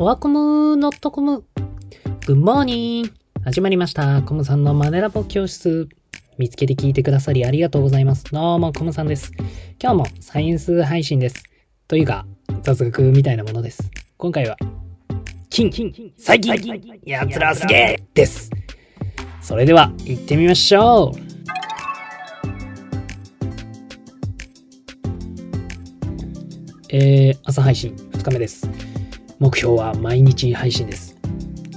おわこむ .com。グッモーニング。始まりました。コムさんのマネラボ教室。見つけて聞いてくださりありがとうございます。どうも、コムさんです。今日もサイエンス配信です。というか、雑学みたいなものです。今回は、金、最近、奴らすげえです。それでは、行ってみましょう。えー、朝配信2日目です。目標は毎日配信です。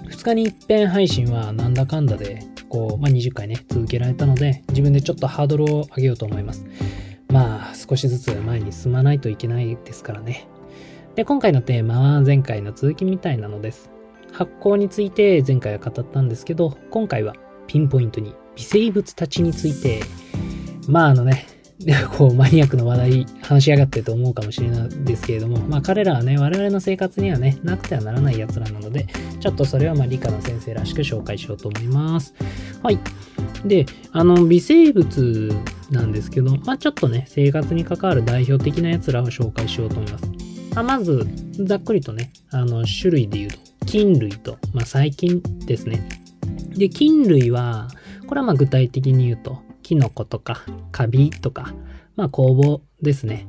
2日に一遍配信はなんだかんだで、こう、まあ、20回ね、続けられたので、自分でちょっとハードルを上げようと思います。まあ、少しずつ前に進まないといけないですからね。で、今回のテーマは前回の続きみたいなのです。発酵について前回は語ったんですけど、今回はピンポイントに微生物たちについて、まああのね、こうマニアックな話題話しやがってと思うかもしれないですけれども、まあ彼らはね、我々の生活にはね、なくてはならない奴らなので、ちょっとそれはまあ理科の先生らしく紹介しようと思います。はい。で、あの、微生物なんですけど、まあちょっとね、生活に関わる代表的な奴らを紹介しようと思います。まあ、まず、ざっくりとね、あの、種類で言うと、菌類と、まあ細菌ですね。で、菌類は、これはまあ具体的に言うと、キノコとか、カビとか、まあ酵母ですね。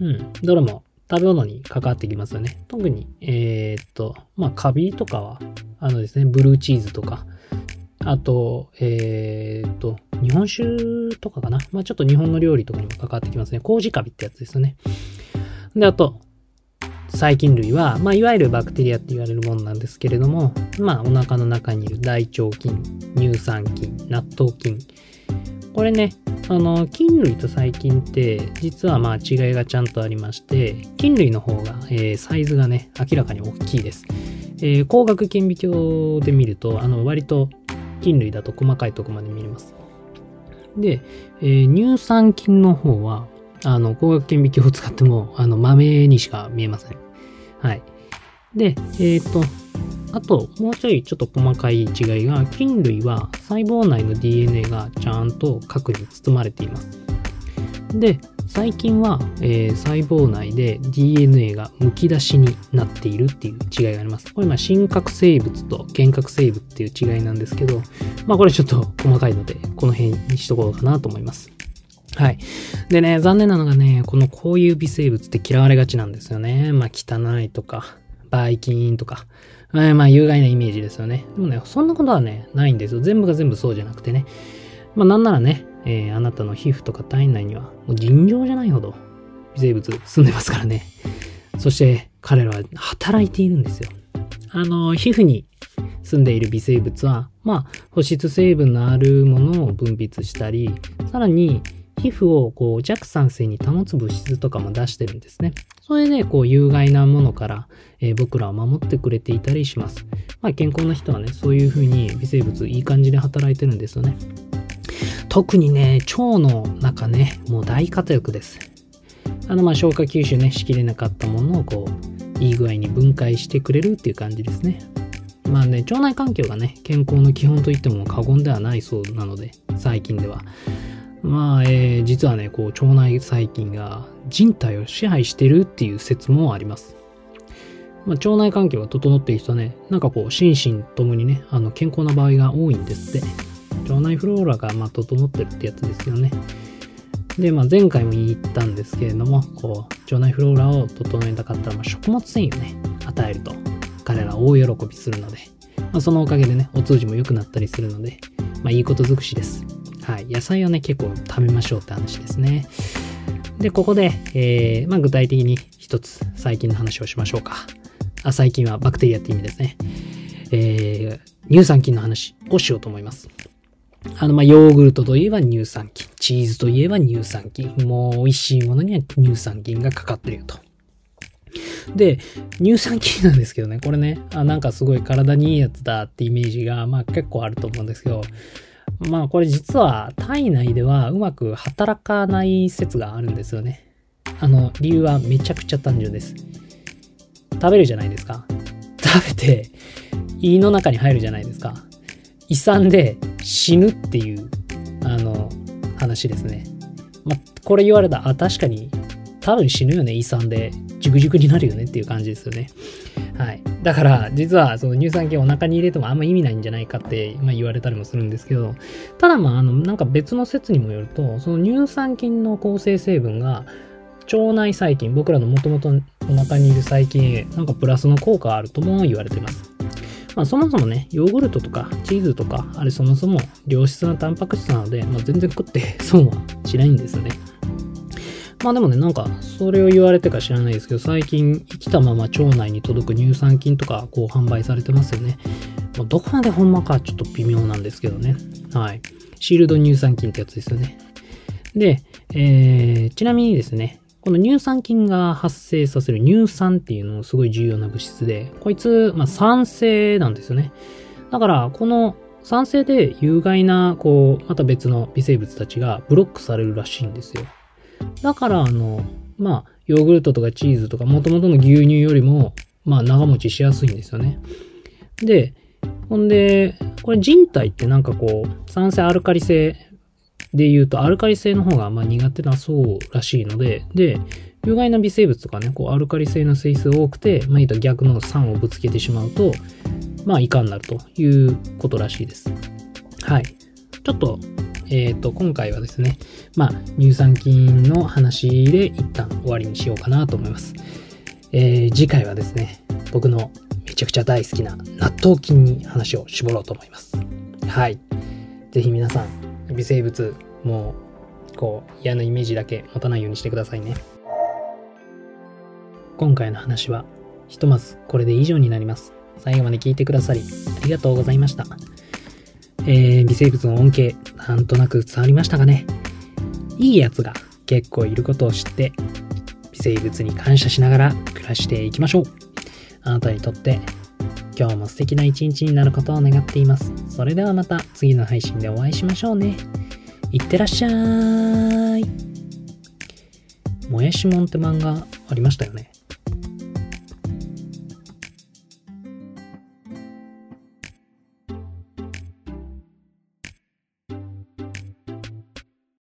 うん。どれも食べ物に関わってきますよね。特に、えーっと、まあカビとかは、あのですね、ブルーチーズとか、あと、えーっと、日本酒とかかな。まあちょっと日本の料理とかにも関わってきますね。麹カビってやつですよね。で、あと、細菌類は、まあ、いわゆるバクテリアって言われるものなんですけれども、まあ、お腹の中にいる大腸菌、乳酸菌、納豆菌。これね、あの、菌類と細菌って、実はまあ違いがちゃんとありまして、菌類の方が、えーサイズがね、明らかに大きいです。えー光学顕微鏡で見ると、あの、割と菌類だと細かいとこまで見れます。で、えー乳酸菌の方は、あの、光学顕微鏡を使っても、あの、豆にしか見えません。はい。で、えっ、と、あと、もうちょいちょっと細かい違いが、菌類は細胞内の DNA がちゃんと核に包まれています。で、細菌は、えー細胞内で DNA が剥き出しになっているっていう違いがあります。これ、まあ、真核生物と原核生物っていう違いなんですけど、まあ、これちょっと細かいので、この辺にしとこうかなと思います。はい。でね、残念なのがね、このこういう微生物って嫌われがちなんですよね。まあ、汚いとか、ばい菌とか、えーまあ、有害なイメージですよね。でもね、そんなことはね、ないんですよ。全部が全部そうじゃなくてね。まあ、なんならね、えーあなたの皮膚とか体内には、もう尋常じゃないほど微生物住んでますからね。そして、彼らは働いているんですよ。あの、皮膚に住んでいる微生物は、まあ、保湿成分のあるものを分泌したり、さらに、皮膚をこう弱酸性に保つ物質とかも出してるんですね。それでこう有害なものから、えー僕らを守ってくれていたりします。まあ健康な人はね、そういう風に微生物いい感じで働いてるんですよね。特にね、腸の中ね、もう大活躍です。あのまあ消化吸収ね、しきれなかったものをこう、いい具合に分解してくれるっていう感じですね。まあね、腸内環境がね、健康の基本といっても過言ではないそうなので、最近では。まあ、えー実はね、こう、腸内細菌が人体を支配してるっていう説もあります。まあ、腸内環境が整っている人はね、なんかこう、心身ともにね、あの、健康な場合が多いんですって。腸内フローラが、まあ、整ってるってやつですよね。で、まあ、前回も言ったんですけれども、こう、腸内フローラを整えたかったら、まあ、食物繊維をね、与えると、彼ら大喜びするので、まあ、そのおかげでね、お通じも良くなったりするので、まあ、いいこと尽くしです。はい。野菜をね、結構食べましょうって話ですね。で、ここで、えー、まあ、具体的に一つ細菌の話をしましょうか。あ、細菌はバクテリアって意味ですね。えー、乳酸菌の話をしようと思います。あの、まあ、ヨーグルトといえば乳酸菌。チーズといえば乳酸菌。もう美味しいものには乳酸菌がかかってるよと。で、乳酸菌なんですけどね、これね、あ、なんかすごい体にいいやつだってイメージが、まあ結構あると思うんですけど、まあこれ実は体内ではうまく働かない説があるんですよね。あの、理由はめちゃくちゃ単純です。食べるじゃないですか。食べて、胃の中に入るじゃないですか。胃酸で死ぬっていう、あの、話ですね。まあ、これ言われたら、あ、確かに、多分死ぬよね、胃酸で。ジュクジュクになるよねっていう感じですよね。はい。だから、実は、その乳酸菌をお腹に入れてもあんま意味ないんじゃないかって、まあ、言われたりもするんですけど、ただまあ、あの、なんか別の説にもよると、その乳酸菌の構成成分が、腸内細菌、僕らのもともとお腹にいる細菌へ、なんかプラスの効果があるとも言われてます。まあ、そもそもね、ヨーグルトとかチーズとか、あれそもそも良質なタンパク質なので、まあ、全然食って損はしないんですよね。まあでもね、なんか、それを言われてか知らないですけど、最近生きたまま腸内に届く乳酸菌とか、こう販売されてますよね。まあ、どこまでほんまかちょっと微妙なんですけどね。はい。シールド乳酸菌ってやつですよね。で、えー、ちなみにですね、この乳酸菌が発生させる乳酸っていうのもすごい重要な物質で、こいつ、まあ、酸性なんですよね。だから、この酸性で有害な、こう、また別の微生物たちがブロックされるらしいんですよ。だから、あの、まあ、ヨーグルトとかチーズとか、元々の牛乳よりも、まあ、長持ちしやすいんですよね。で、ほんで、これ人体ってなんかこう、酸性アルカリ性で言うと、アルカリ性の方がま苦手なそうらしいので、で、有害な微生物とかね、こう、アルカリ性の性質が多くて、まあ言うと逆の酸をぶつけてしまうと、まあ、いかんなるということらしいです。はい。ちょっと、えっ、ー、と、今回はですね、まあ、乳酸菌の話で一旦終わりにしようかなと思います。えー、次回はですね、僕のめちゃくちゃ大好きな納豆菌に話を絞ろうと思います。はい。ぜひ皆さん、微生物、も、こう、嫌なイメージだけ持たないようにしてくださいね。今回の話は、ひとまずこれで以上になります。最後まで聞いてくださり、ありがとうございました。えー、微生物の恩恵、なんとなく伝わりましたかねいいやつが結構いることを知って、微生物に感謝しながら暮らしていきましょう。あなたにとって今日も素敵な一日になることを願っています。それではまた次の配信でお会いしましょうね。いってらっしゃい。もやしもんって漫画ありましたよね。